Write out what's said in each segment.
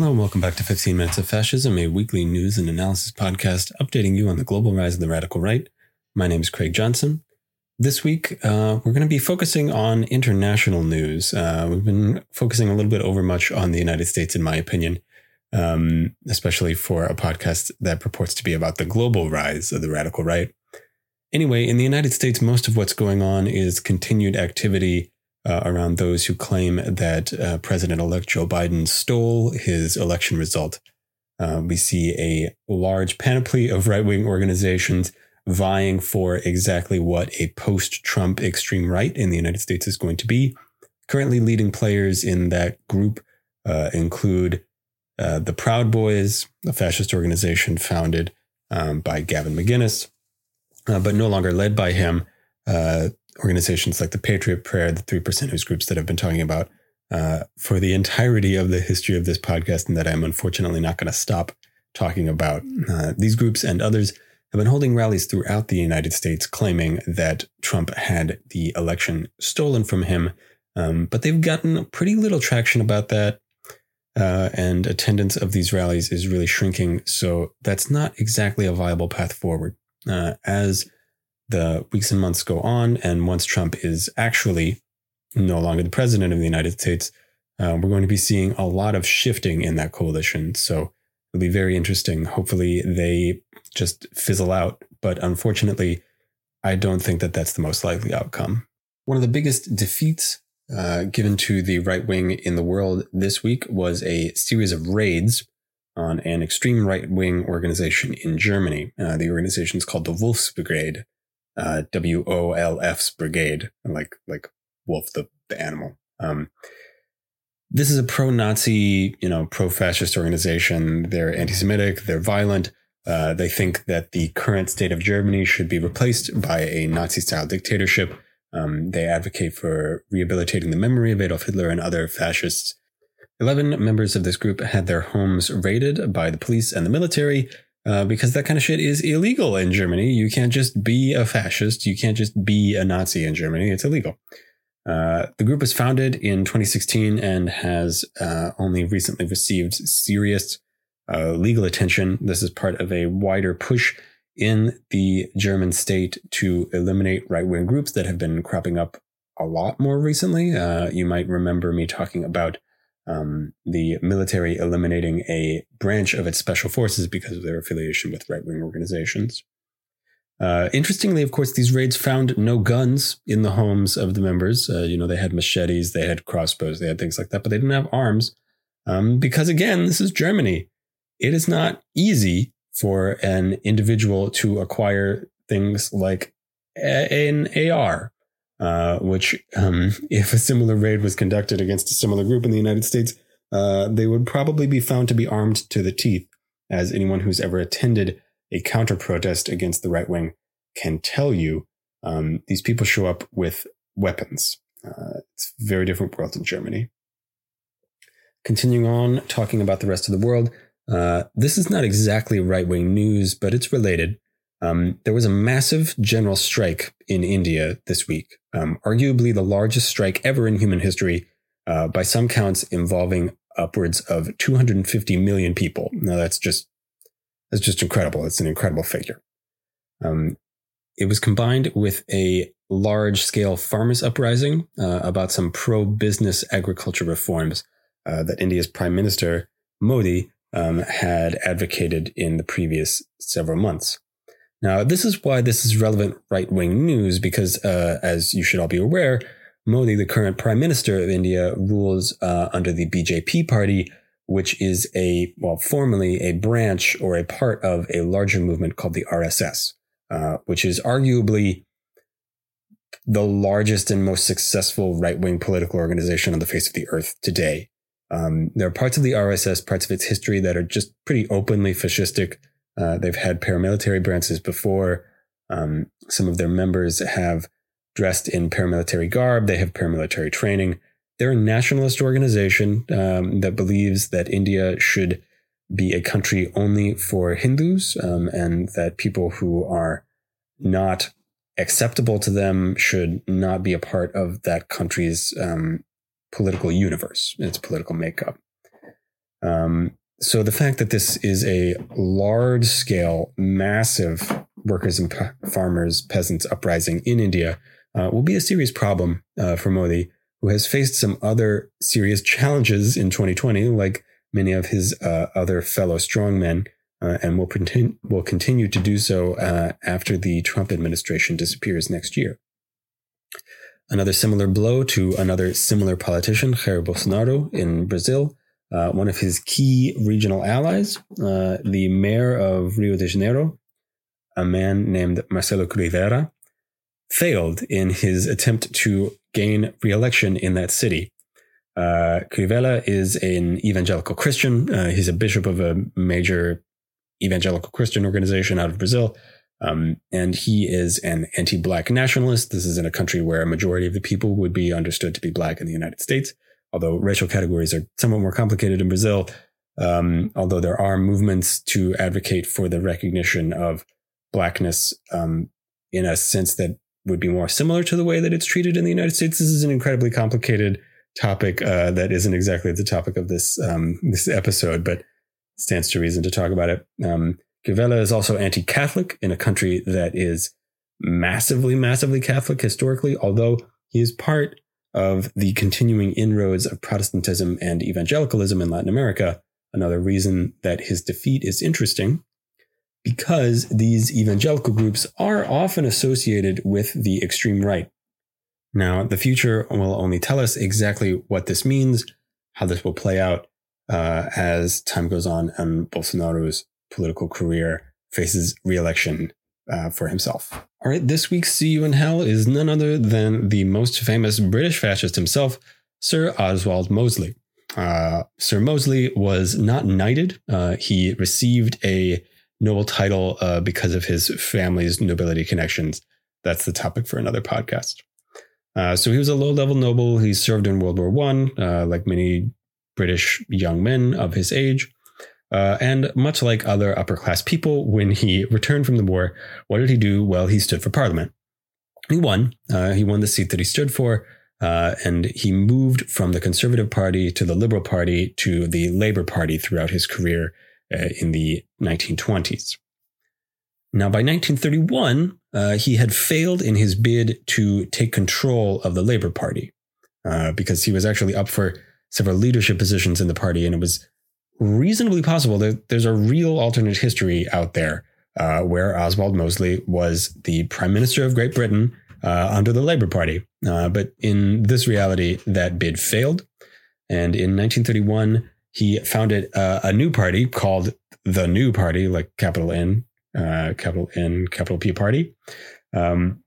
Hello and welcome back to 15 Minutes of Fascism, a weekly news and analysis podcast updating you on the global rise of the radical right. My name is Craig Johnson. This week, uh, we're going to be focusing on international news. Uh, we've been focusing a little bit over much on the United States, in my opinion, um, especially for a podcast that purports to be about the global rise of the radical right. Anyway, in the United States, most of what's going on is continued activity uh, around those who claim that uh, President elect Joe Biden stole his election result. Uh, we see a large panoply of right wing organizations vying for exactly what a post Trump extreme right in the United States is going to be. Currently, leading players in that group uh, include uh, the Proud Boys, a fascist organization founded um, by Gavin McInnes, uh, but no longer led by him organizations like the Patriot Prayer, the Three Percenters groups that I've been talking about uh, for the entirety of the history of this podcast, and that I'm unfortunately not going to stop talking about. Uh, these groups and others have been holding rallies throughout the United States claiming that Trump had the election stolen from him, um, but they've gotten pretty little traction about that. Uh, and attendance of these rallies is really shrinking. So that's not exactly a viable path forward. Uh, as the weeks and months go on, and once Trump is actually no longer the president of the United States, uh, we're going to be seeing a lot of shifting in that coalition. So it'll be very interesting. Hopefully, they just fizzle out. But unfortunately, I don't think that that's the most likely outcome. One of the biggest defeats uh, given to the right wing in the world this week was a series of raids on an extreme right wing organization in Germany. Uh, the organization is called the Wolfsbrigade uh, WOLF's brigade, like like Wolf the the animal. Um, this is a pro-Nazi, you know, pro-fascist organization. They're anti-Semitic. They're violent. Uh, they think that the current state of Germany should be replaced by a Nazi-style dictatorship. Um, they advocate for rehabilitating the memory of Adolf Hitler and other fascists. Eleven members of this group had their homes raided by the police and the military, uh, because that kind of shit is illegal in Germany. You can't just be a fascist. You can't just be a Nazi in Germany. It's illegal. Uh, the group was founded in 2016 and has uh, only recently received serious uh, legal attention. This is part of a wider push in the German state to eliminate right wing groups that have been cropping up a lot more recently. Uh, you might remember me talking about um, the military eliminating a branch of its special forces because of their affiliation with right wing organizations. Uh, interestingly, of course, these raids found no guns in the homes of the members. Uh, you know, they had machetes, they had crossbows, they had things like that, but they didn't have arms um, because, again, this is Germany. It is not easy for an individual to acquire things like a- an AR uh, which, um, if a similar raid was conducted against a similar group in the United States, uh, they would probably be found to be armed to the teeth, as anyone who's ever attended a counter protest against the right wing can tell you. Um, these people show up with weapons. Uh, it's a very different world in Germany. Continuing on, talking about the rest of the world, uh, this is not exactly right wing news, but it's related. Um, there was a massive general strike in India this week, um, arguably the largest strike ever in human history, uh, by some counts involving upwards of 250 million people. Now that's just that's just incredible. It's an incredible figure. Um, it was combined with a large scale farmers uprising uh, about some pro business agriculture reforms uh, that India's Prime Minister Modi um, had advocated in the previous several months. Now, this is why this is relevant right wing news because, uh, as you should all be aware, Modi, the current prime minister of India, rules uh, under the BJP party, which is a, well, formally a branch or a part of a larger movement called the RSS, uh, which is arguably the largest and most successful right wing political organization on the face of the earth today. Um, there are parts of the RSS, parts of its history that are just pretty openly fascistic. Uh, they've had paramilitary branches before. Um, some of their members have dressed in paramilitary garb. They have paramilitary training. They're a nationalist organization um, that believes that India should be a country only for Hindus um, and that people who are not acceptable to them should not be a part of that country's um, political universe, its political makeup. Um, so the fact that this is a large scale, massive workers and farmers, peasants uprising in India uh, will be a serious problem uh, for Modi, who has faced some other serious challenges in 2020, like many of his uh, other fellow strongmen, uh, and will, pretend, will continue to do so uh, after the Trump administration disappears next year. Another similar blow to another similar politician, Jair Bolsonaro in Brazil, uh, one of his key regional allies, uh, the mayor of Rio de Janeiro, a man named Marcelo Crivella, failed in his attempt to gain re-election in that city. Uh, Crivella is an evangelical Christian. Uh, he's a bishop of a major evangelical Christian organization out of Brazil. Um, and he is an anti-black nationalist. This is in a country where a majority of the people would be understood to be black in the United States although racial categories are somewhat more complicated in Brazil, um, although there are movements to advocate for the recognition of blackness um, in a sense that would be more similar to the way that it's treated in the United States. This is an incredibly complicated topic uh, that isn't exactly the topic of this um, this episode, but stands to reason to talk about it. Um, Crivella is also anti-Catholic in a country that is massively, massively Catholic historically, although he is part of the continuing inroads of Protestantism and evangelicalism in Latin America, another reason that his defeat is interesting, because these evangelical groups are often associated with the extreme right. Now, the future will only tell us exactly what this means, how this will play out uh, as time goes on and Bolsonaro's political career faces re-election uh, for himself. All right, this week's See You in Hell is none other than the most famous British fascist himself, Sir Oswald Mosley. Uh, Sir Mosley was not knighted. Uh, he received a noble title uh, because of his family's nobility connections. That's the topic for another podcast. Uh, so he was a low-level noble. He served in World War One, uh, like many British young men of his age. Uh, and much like other upper class people, when he returned from the war, what did he do? Well, he stood for parliament. He won. Uh, he won the seat that he stood for. Uh, and he moved from the Conservative Party to the Liberal Party to the Labour Party throughout his career uh, in the 1920s. Now, by 1931, uh, he had failed in his bid to take control of the Labour Party because he was actually up for several leadership positions in the party, and it was reasonably possible that there's a real alternate history out there uh, where Oswald Mosley was the Prime Minister of Great Britain uh, under the Labour Party. Uh, but in this reality, that bid failed. And in 1931, he founded uh, a new party called the New Party, like capital N, uh, capital N, capital P Party, um,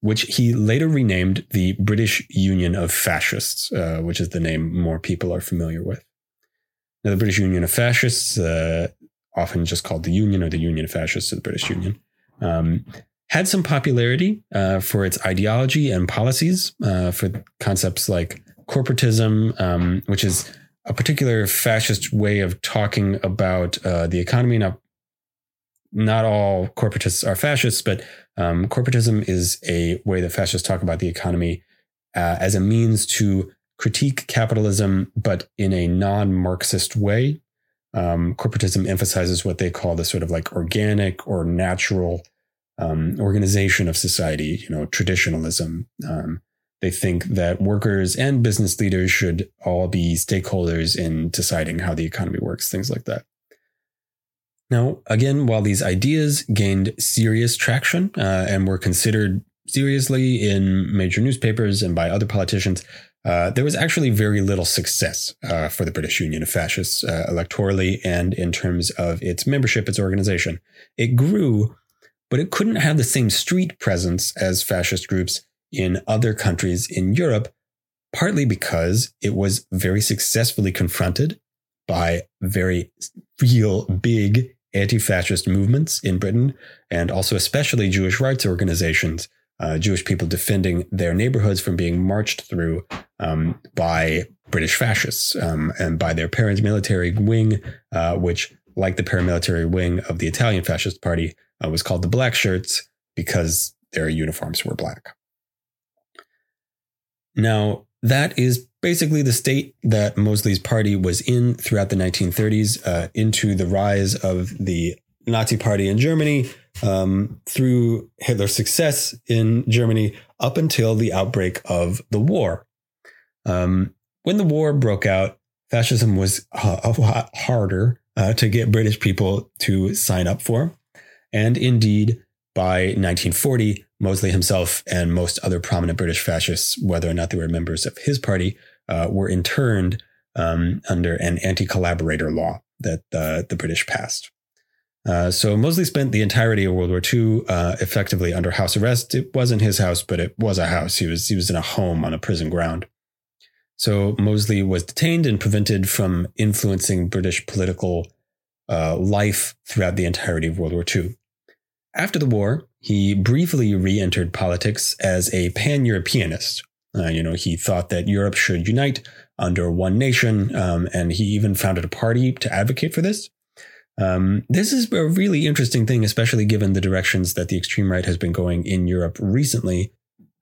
which he later renamed the British Union of Fascists, uh, which is the name more people are familiar with. Now, the British Union of Fascists, uh, often just called the Union or the Union of Fascists of the British Union, um, had some popularity uh, for its ideology and policies uh, for concepts like corporatism, um, which is a particular fascist way of talking about uh, the economy. Now, not all corporatists are fascists, but um, corporatism is a way that fascists talk about the economy uh, as a means to critique capitalism, but in a non Marxist way. Um, corporatism emphasizes what they call the sort of like organic or natural um, organization of society, you know, traditionalism. Um, they think that workers and business leaders should all be stakeholders in deciding how the economy works, things like that. Now, again, while these ideas gained serious traction uh, and were considered seriously in major newspapers and by other politicians, uh, there was actually very little success uh, for the British Union of Fascists uh, electorally and in terms of its membership, its organization. It grew, but it couldn't have the same street presence as fascist groups in other countries in Europe, partly because it was very successfully confronted by very real big anti fascist movements in Britain and also especially Jewish rights organizations uh, Jewish people defending their neighborhoods from being marched through um, by British fascists um, and by their parents' military wing, uh, which, like the paramilitary wing of the Italian Fascist Party, uh, was called the Black Shirts because their uniforms were black. Now, that is basically the state that Mosley's party was in throughout the 1930s, uh, into the rise of the Nazi Party in Germany, um, through Hitler's success in Germany, up until the outbreak of the war. Um, when the war broke out, fascism was a lot harder uh, to get British people to sign up for. And indeed, by 1940, Mosley himself and most other prominent British fascists, whether or not they were members of his party, uh, were interned um, under an anti collaborator law that uh, the British passed. Uh, so Mosley spent the entirety of World War II uh, effectively under house arrest. It wasn't his house, but it was a house. He was he was in a home on a prison ground. So Mosley was detained and prevented from influencing British political uh, life throughout the entirety of World War II. After the war, he briefly re-entered politics as a pan-Europeanist. Uh, you know, he thought that Europe should unite under one nation, um, and he even founded a party to advocate for this. Um, this is a really interesting thing, especially given the directions that the extreme right has been going in Europe recently,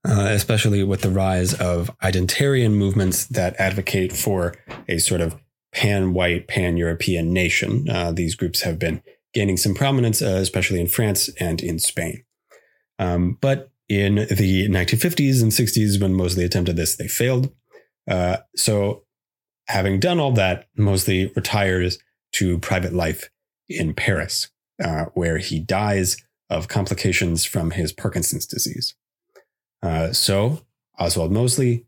uh, especially with the rise of identitarian movements that advocate for a sort of pan white, pan European nation. Uh, these groups have been gaining some prominence, uh, especially in France and in Spain. Um, but in the 1950s and 60s, when Mosley attempted this, they failed. Uh, so, having done all that, Mosley retires to private life in Paris, uh, where he dies of complications from his Parkinson's disease. Uh, so, Oswald Mosley,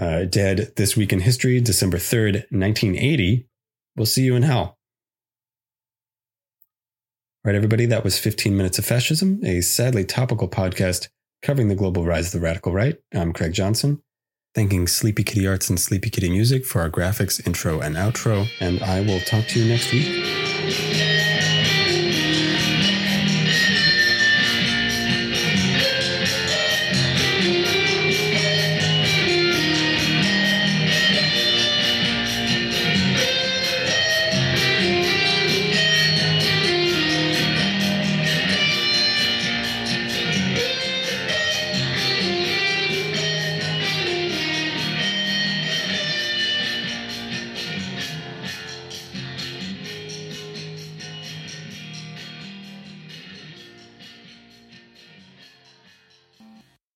uh, dead this week in history, December 3rd, 1980. We'll see you in hell. All right, everybody, that was 15 Minutes of Fascism, a sadly topical podcast covering the global rise of the radical right. I'm Craig Johnson, thanking Sleepy Kitty Arts and Sleepy Kitty Music for our graphics, intro, and outro. And I will talk to you next week.